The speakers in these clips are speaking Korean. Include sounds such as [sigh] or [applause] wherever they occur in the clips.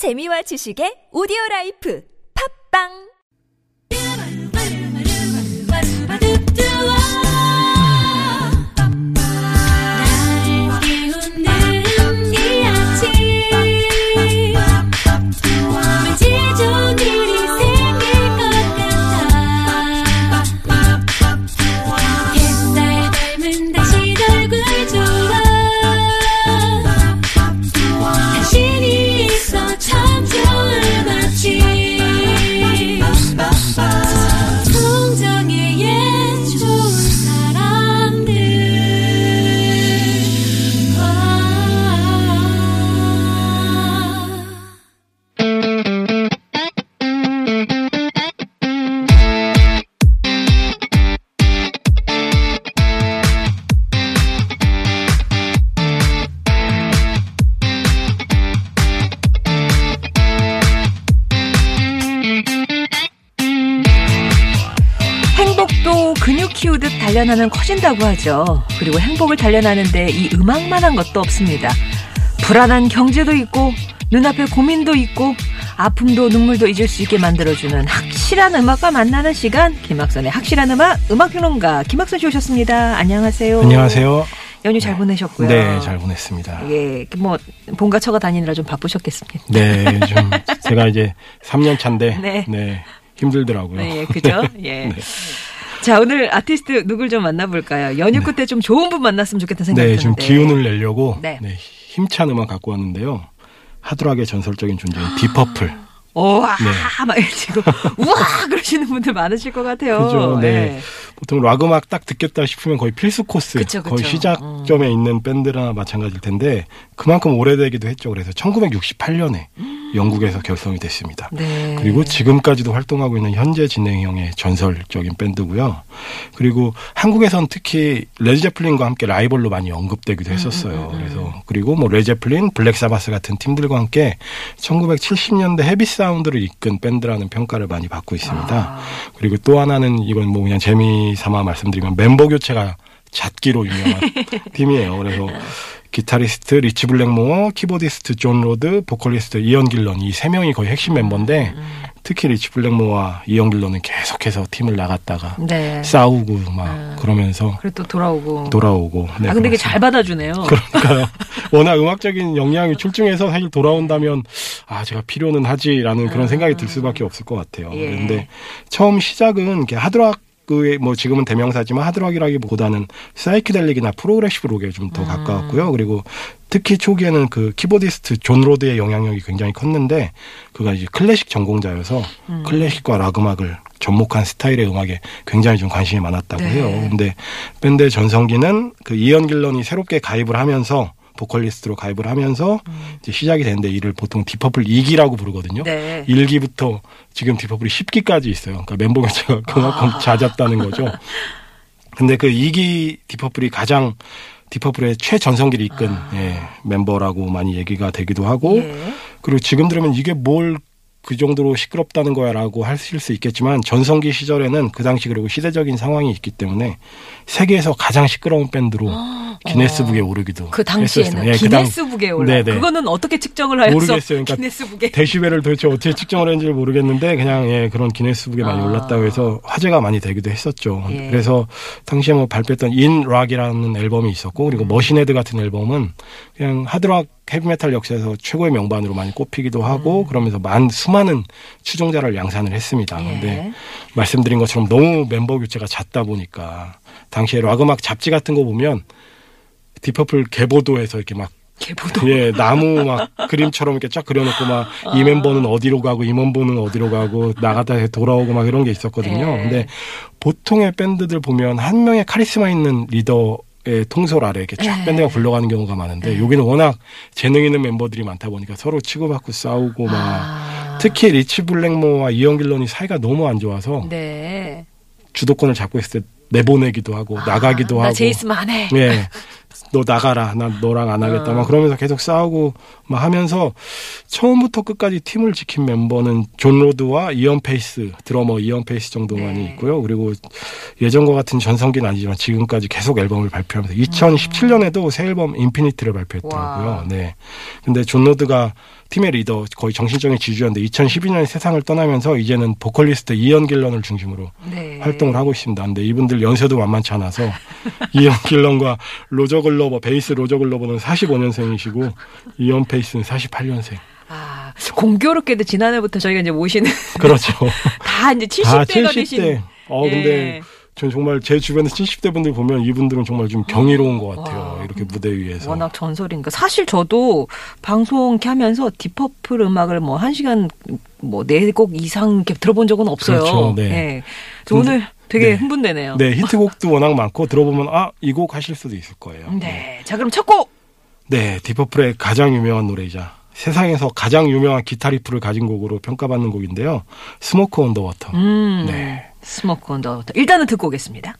재미와 지식의 오디오 라이프. 팝빵 키우듯 단련하면 커진다고 하죠. 그리고 행복을 단련하는데 이 음악만한 것도 없습니다. 불안한 경제도 있고 눈앞에 고민도 있고 아픔도 눈물도 잊을 수 있게 만들어주는 확실한 음악과 만나는 시간 김학선의 확실한 음악 음악평론가 김학선 씨 오셨습니다. 안녕하세요. 안녕하세요. 연휴 잘 보내셨고요. 네, 잘 보냈습니다. 예, 뭐 본가 처가 다니느라 좀 바쁘셨겠습니다. 네, 좀 제가 이제 3년 차인데 [laughs] 네. 네. 힘들더라고요. 네, 그죠? [laughs] 예. 네. 자, 오늘 아티스트 누굴 좀 만나볼까요? 연휴 끝에 좀 좋은 분 만났으면 좋겠다는 생각이 네, 좀 드는데. 기운을 내려고 네. 네, 힘찬 음악 갖고 왔는데요. 하드락의 전설적인 존재인 디퍼플. 오, 와, 네. 막 지금 [laughs] 우와 그러시는 분들 많으실 것 같아요. 그죠? 네. 예. 보통 락 음악 딱 듣겠다 싶으면 거의 필수 코스, 그쵸, 그쵸. 거의 시작점에 있는 밴드나 마찬가지일 텐데 그만큼 오래되기도 했죠. 그래서 1968년에 영국에서 결성이 됐습니다. 네. 그리고 지금까지도 활동하고 있는 현재 진행형의 전설적인 밴드고요. 그리고 한국에선 특히 레드제플린과 함께 라이벌로 많이 언급되기도 했었어요. 그래서 그리고 뭐 레드제플린, 블랙사바스 같은 팀들과 함께 1970년대 헤비 사운드를 이끈 밴드라는 평가를 많이 받고 있습니다. 그리고 또 하나는 이건 뭐 그냥 재미 삼아 말씀드리면 멤버 교체가 잦기로 유명한 [laughs] 팀이에요. 그래서 기타리스트 리치 블랙모어, 키보디스트 존 로드, 보컬리스트 이언 길런 이 세 명이 거의 핵심 멤버인데 특히 리치 블랙모어와 이언 길런은 계속해서 팀을 나갔다가 네. 싸우고 막 그러면서 그리고 또 돌아오고. 돌아오고. 네, 아 근데 이게. 잘 받아주네요. 그러니까요. [laughs] 워낙 음악적인 역량이 출중해서 사실 돌아온다면 아 쟤가 필요는 하지라는 그런 생각이 들 수밖에 없을 것 같아요. 예. 그런데 처음 시작은 이렇게 하드락 그뭐 지금은 대명사지만 하드락이라기보다는 사이키델릭이나 프로그레시브 록에 좀더 가까웠고요. 그리고 특히 초기에는 그 키보디스트 존 로드의 영향력이 굉장히 컸는데 그가 이제 클래식 전공자여서 클래식과 락 음악을 접목한 스타일의 음악에 굉장히 좀 관심이 많았다고 네. 해요. 근데 밴드의 전성기는 그 이언 길런이 새롭게 가입을 하면서 보컬리스트로 가입을 하면서 이제 시작이 되는데 이를 보통 딥 퍼플 2기라고 부르거든요. 네. 1기부터 지금 딥 퍼플이 10기까지 있어요. 그러니까 멤버 교체가 그만큼 아. 잦았다는 거죠. 근데 그 2기 디퍼플이 가장 디퍼플의 최전성기를 이끈 예, 멤버라고 많이 얘기가 되기도 하고 아. 예. 그리고 지금 들으면 이게 뭘 그 정도로 시끄럽다는 거야라고 하실 수 있겠지만 전성기 시절에는 그 당시 그리고 시대적인 상황이 있기 때문에 세계에서 가장 시끄러운 밴드로 기네스북에 오르기도 그 당시에는 했었어요. 예, 그 당- 기네스북에 올라. 네네. 그거는 어떻게 측정을 하여서 모르겠어요. 그러니까 기네스북에. 데시벨을 도대체 어떻게 측정을 했는지 모르겠는데 그냥 예, 그런 기네스북에 많이 아. 올랐다고 해서 화제가 많이 되기도 했었죠. 예. 그래서 당시에 뭐 발표했던 In Rock이라는 앨범이 있었고 음. 그리고 Machine Head 같은 앨범은 그냥 하드락 헤비메탈 역사에서 최고의 명반으로 많이 꼽히기도 하고 그러면서 많은 수많은 추종자를 양산을 했습니다. 음. 예. 근데 말씀드린 것처럼 너무 멤버 교체가 잦다 보니까 당시에 락 음악 잡지 같은 거 보면 딥 퍼플 계보도에서 이렇게 막 계보도. 예, 나무 막 그림처럼 이렇게 쫙 그려놓고 막이 멤버는 어디로 가고 이 멤버는 어디로 가고 나갔다 돌아오고 막 이런 게 있었거든요. 예. 근데 보통의 밴드들 보면 한 명의 카리스마 있는 리더 의 통솔 아래 이렇게 쫙 예. 밴드가 굴러가는 경우가 많은데 여기는 워낙 재능 있는 멤버들이 많다 보니까 서로 치고받고 싸우고 막 아. 특히 리치 블랙모어와 이언 길런이 사이가 너무 안 좋아서 네. 주도권을 잡고 있을 때 내보내기도 하고 나가기도 나 하고 제이스만 해. 예. [laughs] 너 나가라. 난 너랑 안 하겠다. 어. 막 그러면서 계속 싸우고 막 하면서 처음부터 끝까지 팀을 지킨 멤버는 존 로드와 이언 페이스, 드러머 이언 페이스 정도만이 네. 있고요. 그리고 예전과 같은 전성기는 아니지만 지금까지 계속 앨범을 발표하면서 2017년에도 새 앨범 Infinite를 발표했더라고요. 와. 네. 근데 존 로드가 팀의 리더, 거의 정신적인 지주였는데 2012년에 세상을 떠나면서 이제는 보컬리스트 이언 길런을 중심으로 네. 활동을 하고 있습니다. 근데 이분들 연세도 만만치 않아서 [laughs] 이언 길런과 로저 글로버, 베이스 로저 글로버는 45년생이시고 이언 페이스는 48년생. 아, 공교롭게도 지난해부터 저희가 이제 모시는 그렇죠. [laughs] 다 이제 다 70대가 되신 70대. 어 근데 예. 전 정말 제 주변에 70대 분들 보면 이분들은 정말 좀 경이로운 것 같아요. 와. 이렇게 무대 위에서. 워낙 전설인가. 사실 저도 방송 이렇게 하면서 딥 퍼플 음악을 뭐한 시간 뭐네곡 이상 이렇게 들어본 적은 없어요. 그렇죠, 네. 예. 그래서 오늘 되게 네. 흥분되네요. 네, 히트곡도 워낙 많고 들어보면 아, 이 곡 하실 수도 있을 거예요. 네. 자, 그럼 첫 곡. 네, 딥 퍼플의 가장 유명한 노래이자 세상에서 가장 유명한 기타 리프를 가진 곡으로 평가받는 곡인데요. Smoke on the Water. 음. 네. Smoke on the Water. 일단은 듣고 오겠습니다.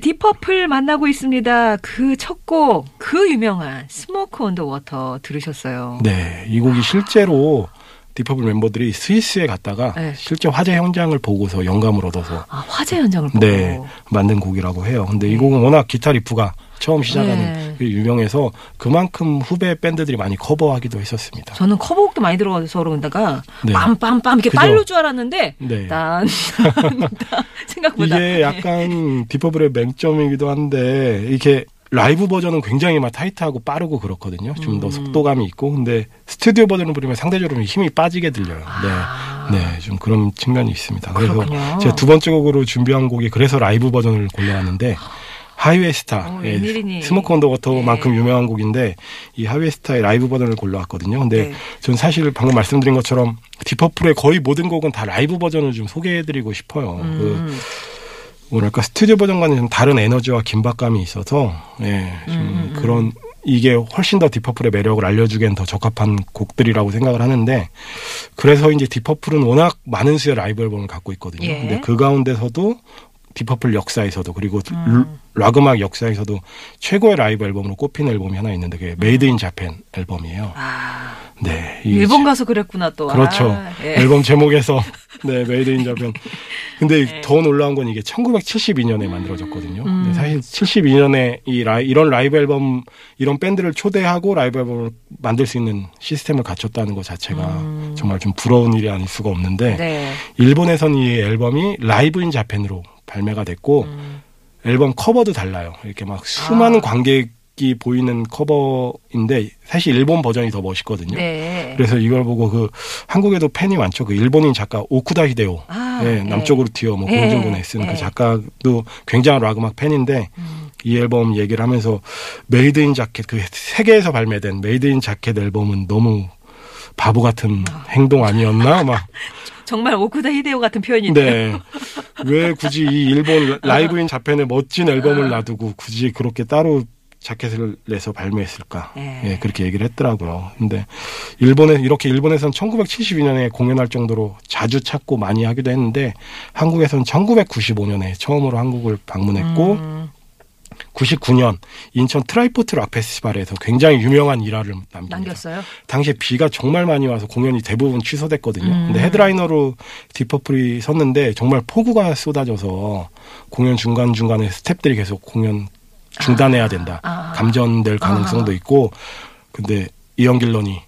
딥 퍼플 만나고 있습니다. 그 첫 곡, 그 유명한 Smoke on the Water 들으셨어요. 네, 이 곡이 실제로 딥 퍼플 멤버들이 스위스에 갔다가 네. 실제 화재 현장을 보고서 영감을 얻어서 아, 화재 현장을 보고. 네, 만든 곡이라고 해요. 근데 이 곡은 워낙 기타 리프가 처음 시작하는 네. 게 유명해서 그만큼 후배 밴드들이 많이 커버하기도 했었습니다. 저는 커버곡도 많이 들어가서 그러다가 네. 빰빰빰 이렇게? 빠를 줄 알았는데 네. 딴, 딴, 딴 [laughs] 생각보다 이게 약간 딥 퍼플의 맹점이기도 한데 이렇게 라이브 버전은 굉장히 막 타이트하고 빠르고 그렇거든요. 좀더 음. 속도감이 있고 근데 스튜디오 버전을 부르면 상대적으로 힘이 빠지게 들려요. 아. 네, 네, 좀 그런 측면이 있습니다. 그래서 그렇군요. 제가 두 번째 곡으로 준비한 곡이 그래서 라이브 버전을 골라왔는데 Highway Star, 어, 예. Smoke on the Water만큼 네. 유명한 곡인데 이 Highway Star의 라이브 버전을 골라왔거든요. 근데 네. 전 사실 방금 말씀드린 것처럼 딥 퍼플의 거의 모든 곡은 다 라이브 버전을 좀 소개해드리고 싶어요. 그 음. 뭐랄까 스튜디오 버전과는 좀 다른 에너지와 긴박감이 있어서 예, 좀 음, 음, 음. 그런 이게 훨씬 더 딥 퍼플의 매력을 알려주기엔 더 적합한 곡들이라고 생각을 하는데 그래서 이제 딥 퍼플은 워낙 많은 수의 라이브 앨범을 갖고 있거든요. 예. 근데 그 가운데서도 딥 퍼플 역사에서도 그리고 음. 락 음악 역사에서도 최고의 라이브 앨범으로 꼽히는 앨범이 하나 있는데 그게 Made in Japan 앨범이에요. 아, 네. 일본 가서 그랬구나 또. 그렇죠. 아, 예. 앨범 제목에서 [laughs] 네 Made in Japan. 근데 네. 더 놀라운 건 이게 1972년에 만들어졌거든요. 음. 근데 사실 72년에 이 라이, 이런 라이브 앨범 이런 밴드를 초대하고 라이브 앨범을 만들 수 있는 시스템을 갖췄다는 것 자체가 음. 정말 좀 부러운 일이 아닐 수가 없는데 네. 일본에선 이 앨범이 Live in Japan으로 발매가 됐고 음. 앨범 커버도 달라요. 이렇게 막 수많은 아. 관객이 보이는 커버인데 사실 일본 버전이 더 멋있거든요. 네. 그래서 이걸 보고 그 한국에도 팬이 많죠. 그 일본인 작가 오쿠다 히데오. 아, 예, 네. 남쪽으로 튀어 뭐 예, 공중그네 쓴 예. 그 작가도 굉장한 락 음악 팬인데 음. 이 앨범 얘기를 하면서 Made in Japan 그 세계에서 발매된 Made in Japan 앨범은 너무 바보 같은 행동 아니었나 막 [laughs] 정말 오쿠다 히데오 같은 표현인데. 네. 왜 굳이 이 일본 Live in Japan의 멋진 앨범을 놔두고 굳이 그렇게 따로 자켓을 내서 발매했을까? 예. 예, 그렇게 얘기를 했더라고요. 근데 일본에 이렇게 일본에선 1972년에 공연할 정도로 자주 찾고 많이 하기도 했는데 한국에선 1995년에 처음으로 한국을 방문했고 음. 99년 인천 트라이포트 락 페스티벌에서 굉장히 유명한 일화를 남깁니다. 남겼어요. 당시에 비가 정말 많이 와서 공연이 대부분 취소됐거든요. 음. 근데 헤드라이너로 딥퍼플이 섰는데 정말 폭우가 쏟아져서 공연 중간중간에 스탭들이 계속 공연 중단해야 된다. 아. 감전될 가능성도 아. 있고 근데 이언 길런이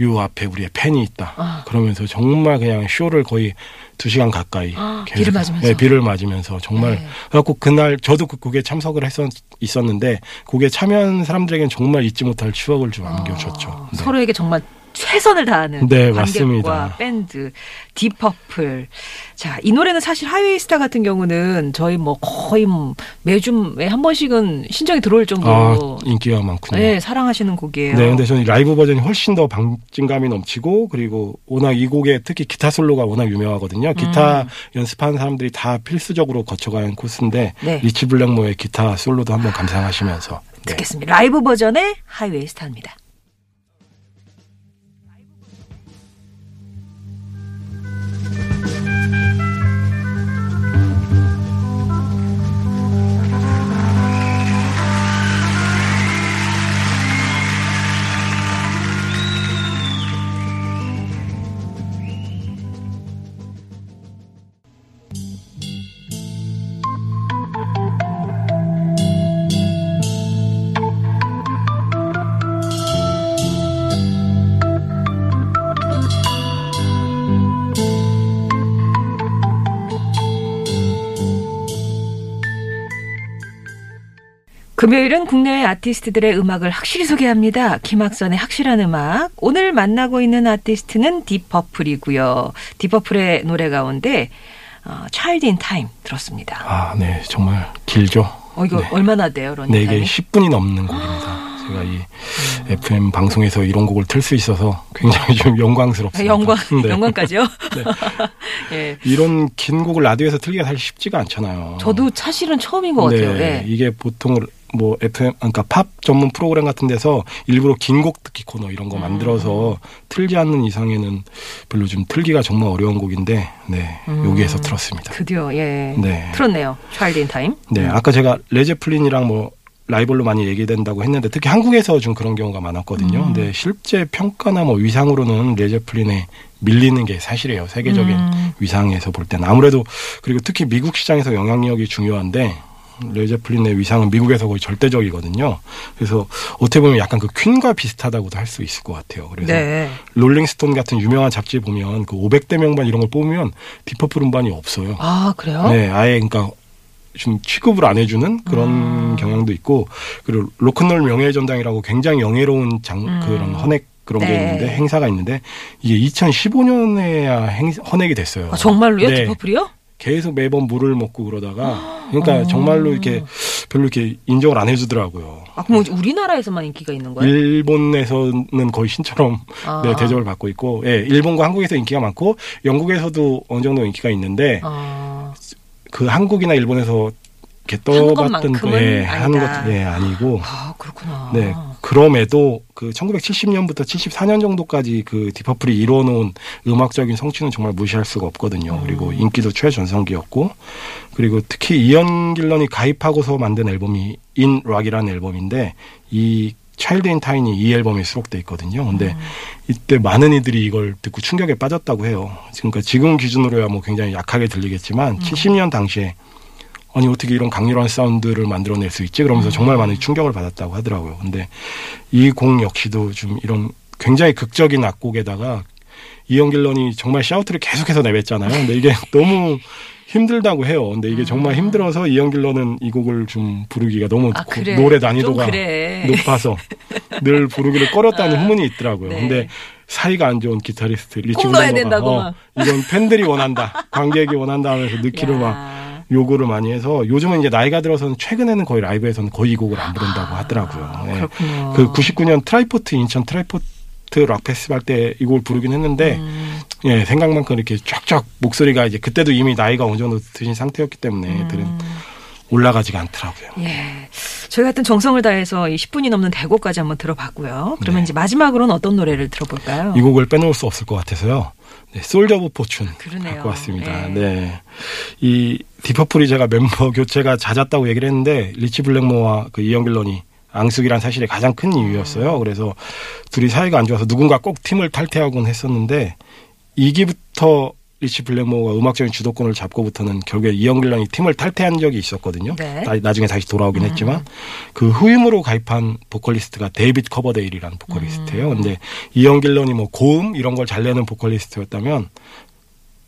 요 앞에 우리의 팬이 있다. 아. 그러면서 정말 그냥 쇼를 거의 두 시간 가까이 아, 비를 맞으면서? 네, 비를 맞으면서 정말 네. 그래갖고 그날 저도 그 곳에 참석을 했었 있었는데 곳에 참여한 사람들에게는 정말 잊지 못할 추억을 좀 안겨줬죠. 아, 네. 서로에게 정말 최선을 다하는 네, 관객과 맞습니다. 밴드 딥퍼플. 자, 이 노래는 사실 Highway Star 같은 경우는 저희 뭐 거의 뭐 매주에 한 번씩은 신청이 들어올 아, 정도로 인기가 많군요. 네, 사랑하시는 곡이에요. 네, 근데 저는 라이브 버전이 훨씬 더 박진감이 넘치고 그리고 워낙 이 곡에 특히 기타 솔로가 워낙 유명하거든요. 기타 음. 연습하는 사람들이 다 필수적으로 거쳐가는 코스인데 네. 리치 블랙모어의 기타 솔로도 한번 감상하시면서 네. 듣겠습니다. 라이브 버전의 Highway Star입니다. 금요일은 국내외 아티스트들의 음악을 확실히 소개합니다. 김학선의 확실한 음악. 오늘 만나고 있는 아티스트는 딥퍼플이고요. 딥퍼플의 노래 가운데 어, Child in Time 들었습니다. 아, 네, 정말 길죠. 어, 이거 네. 얼마나 돼요, 런닝 네, 이게 타임이? 10분이 넘는 곡입니다. 제가 이 FM 방송에서 이런 곡을 틀 수 있어서 굉장히 좀 영광스럽습니다. 아, 영광, 네. 영광까지요? 네. [laughs] 예. 이런 긴 곡을 라디오에서 틀기가 사실 쉽지가 않잖아요. 저도 사실은 처음인 것 같아요. 네, 예. 이게 보통 뭐 FM 그러니까 팝 전문 프로그램 같은 데서 일부러 긴 곡 듣기 코너 이런 거 음. 만들어서 틀지 않는 이상에는 별로 좀 틀기가 정말 어려운 곡인데 네 음. 여기에서 틀었습니다. 드디어, 예. 네. 틀었네요. In Time. 네 아까 제가 레드제플린이랑 뭐 라이벌로 많이 얘기된다고 했는데 특히 한국에서 좀 그런 경우가 많았거든요. 음. 근데 실제 평가나 뭐 위상으로는 레드제플린에 밀리는 게 사실이에요. 세계적인 음. 위상에서 볼 때는 아무래도 그리고 특히 미국 시장에서 영향력이 중요한데 레드제플린의 위상은 미국에서 거의 절대적이거든요. 그래서 어떻게 보면 약간 그 퀸과 비슷하다고도 할 수 있을 것 같아요. 그래서 네. 롤링스톤 같은 유명한 잡지 보면 그 500대 명반 이런 걸 뽑으면 딥퍼플 음반이 없어요. 아, 그래요? 네, 아예 그러니까 좀 취급을 안 해주는 그런 음. 경향도 있고 그리고 로큰롤 명예의 전당이라고 굉장히 영예로운 장 음. 그런 헌액 그런 게 네. 있는데 행사가 있는데 이게 2015년에야 행, 헌액이 됐어요. 아, 정말로요? 네. 디퍼플이요? 계속 매번 물을 먹고 그러다가 그러니까 어. 정말로 이렇게 별로 이렇게 인정을 안 해주더라고요. 아, 그럼 우리나라에서만 인기가 있는 거예요? 일본에서는 거의 신처럼 아. 네, 대접을 받고 있고, 예, 일본과 한국에서 인기가 많고, 영국에서도 어느 정도 인기가 있는데, 아, 그 한국이나 일본에서 이렇게 한 떠봤던 예, 한 것. 예, 아니고, 아, 그렇구나. 네, 그럼에도 그 1970년부터 74년 정도까지 그 딥퍼플이 이루어놓은 음악적인 성취는 정말 무시할 수가 없거든요. 음. 그리고 인기도 최전성기였고, 그리고 특히 이언 길런이 가입하고서 만든 앨범이 In Rock이라는 앨범인데, 이 Child in Time이 이 앨범에 수록돼 있거든요. 근데 음. 이때 많은 이들이 이걸 듣고 충격에 빠졌다고 해요. 그러니까 지금 기준으로야 뭐 굉장히 약하게 들리겠지만 음. 70년 당시에 아니 어떻게 이런 강렬한 사운드를 만들어낼 수 있지? 그러면서 정말 많은 충격을 받았다고 하더라고요. 근데 이 곡 역시도 좀 이런 굉장히 극적인 악곡에다가 이영 길런이 정말 샤우트를 계속해서 내뱉잖아요. 근데 이게 [laughs] 너무 힘들다고 해요. 근데 이게 정말 힘들어서 이영 길런은 이 곡을 좀 부르기가 너무 아, 고- 그래. 노래 좀 난이도가 그래. 높아서 늘 부르기를 꺼렸다는 아, 후문이 있더라고요. 네. 근데 사이가 안 좋은 기타리스트 리치 꼭 넣어야 블레머가 된다고 어, 막. 이건 팬들이 원한다, 관객이 원한다 하면서 느끼를 야. 막 요구를 많이 해서 요즘은 이제 나이가 들어서는 최근에는 거의 라이브에서는 거의 이 곡을 안 부른다고 하더라고요. 예. 그렇군요. 그 99년 트라이포트 인천 트라이포트 락 페스티벌 때 이 곡을 부르긴 했는데 음, 예 생각만큼 이렇게 쫙쫙 목소리가 이제 그때도 이미 나이가 어느 정도 드신 상태였기 때문에 들은 음. 올라가지가 않더라고요. 예. 저희가 하여튼 정성을 다해서 이 10분이 넘는 대곡까지 한번 들어봤고요. 그러면 네. 이제 마지막으로는 어떤 노래를 들어볼까요? 이 곡을 빼놓을 수 없을 것 같아서요. 네, Soldier of Fortune 그러네요. 갖고 왔습니다. 네. 네. 이 딥퍼플이 제가 멤버 교체가 잦았다고 얘기를 했는데 리치 블랙모어와 그 이언 길런이 앙숙이란 사실이 가장 큰 이유였어요. 그래서 둘이 사이가 안 좋아서 누군가 꼭 팀을 탈퇴하곤 했었는데 2기부터 리치 블랙모어가 음악적인 주도권을 잡고부터는 결국에 이언 길런이 팀을 탈퇴한 적이 있었거든요. 네. 나, 나중에 다시 돌아오긴 음. 했지만 그 후임으로 가입한 보컬리스트가 데이빗 커버데일이라는 보컬리스트예요. 음. 근데 이언 길런이 뭐 고음 이런 걸 잘 내는 보컬리스트였다면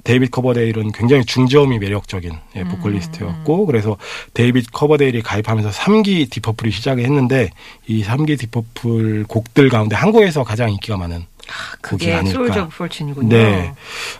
데이빗 커버데일은 굉장히 중저음이 매력적인 예, 음. 보컬리스트였고 그래서 데이빗 커버데일이 가입하면서 3기 딥퍼플이 시작을 했는데 이 3기 딥퍼플 곡들 가운데 한국에서 가장 인기가 많은 곡이 그게 아닐까. Soldier of Fortune이군요. 네.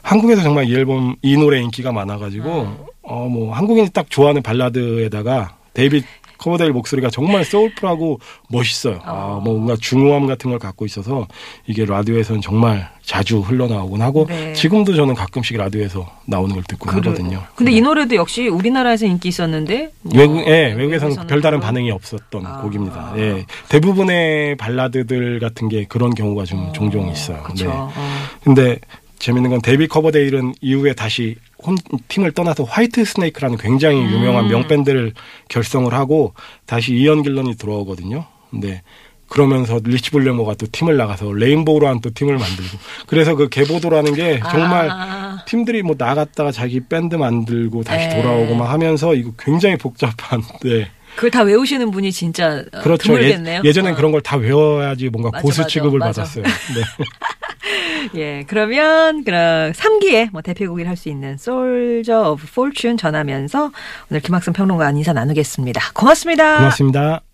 한국에서 정말 이 앨범 이 노래 인기가 많아가지고 음. 어 뭐 한국인이 딱 좋아하는 발라드에다가 데이빗 커버데일 목소리가 정말 soulful하고 멋있어요. 아, 어. 뭐 뭔가 중후함 같은 걸 갖고 있어서 이게 라디오에서는 정말 자주 흘러나오곤 하고 네. 지금도 저는 가끔씩 라디오에서 나오는 걸 듣고 그래요. 하거든요. 근데 네. 이 노래도 역시 우리나라에서 인기 있었는데 뭐 외국, 예, 외국에서는 별다른 반응이 없었던 아. 곡입니다. 예, 대부분의 발라드들 같은 게 그런 경우가 좀 어, 종종 있어요. 그쵸. 네. 어. 근데 재밌는 건 데이비드 커버데일은 이후에 다시 혼, 팀을 떠나서 화이트스네이크라는 굉장히 음. 유명한 명밴드를 결성을 하고 다시 이언 길런이 들어오거든요. 근데 그러면서 리치 블랙모어가 또 팀을 나가서 레인보우라는 또 팀을 만들고 그래서 그 계보도라는 게 정말 아, 팀들이 뭐 나갔다가 자기 밴드 만들고 다시 네. 돌아오고 막 하면서 이거 굉장히 복잡한데 그걸 다 외우시는 분이 진짜 어, 그렇죠. 드물겠네요. 예, 전엔 어. 그런 걸 다 외워야지 뭔가 맞아, 고수 취급을 맞아. 받았어요. 네. [laughs] 예, 그러면 그럼 3기에 뭐 대표곡이라 할수 있는 Soldier of Fortune 전하면서 오늘 김학승 평론가 인사 나누겠습니다. 고맙습니다. 고맙습니다.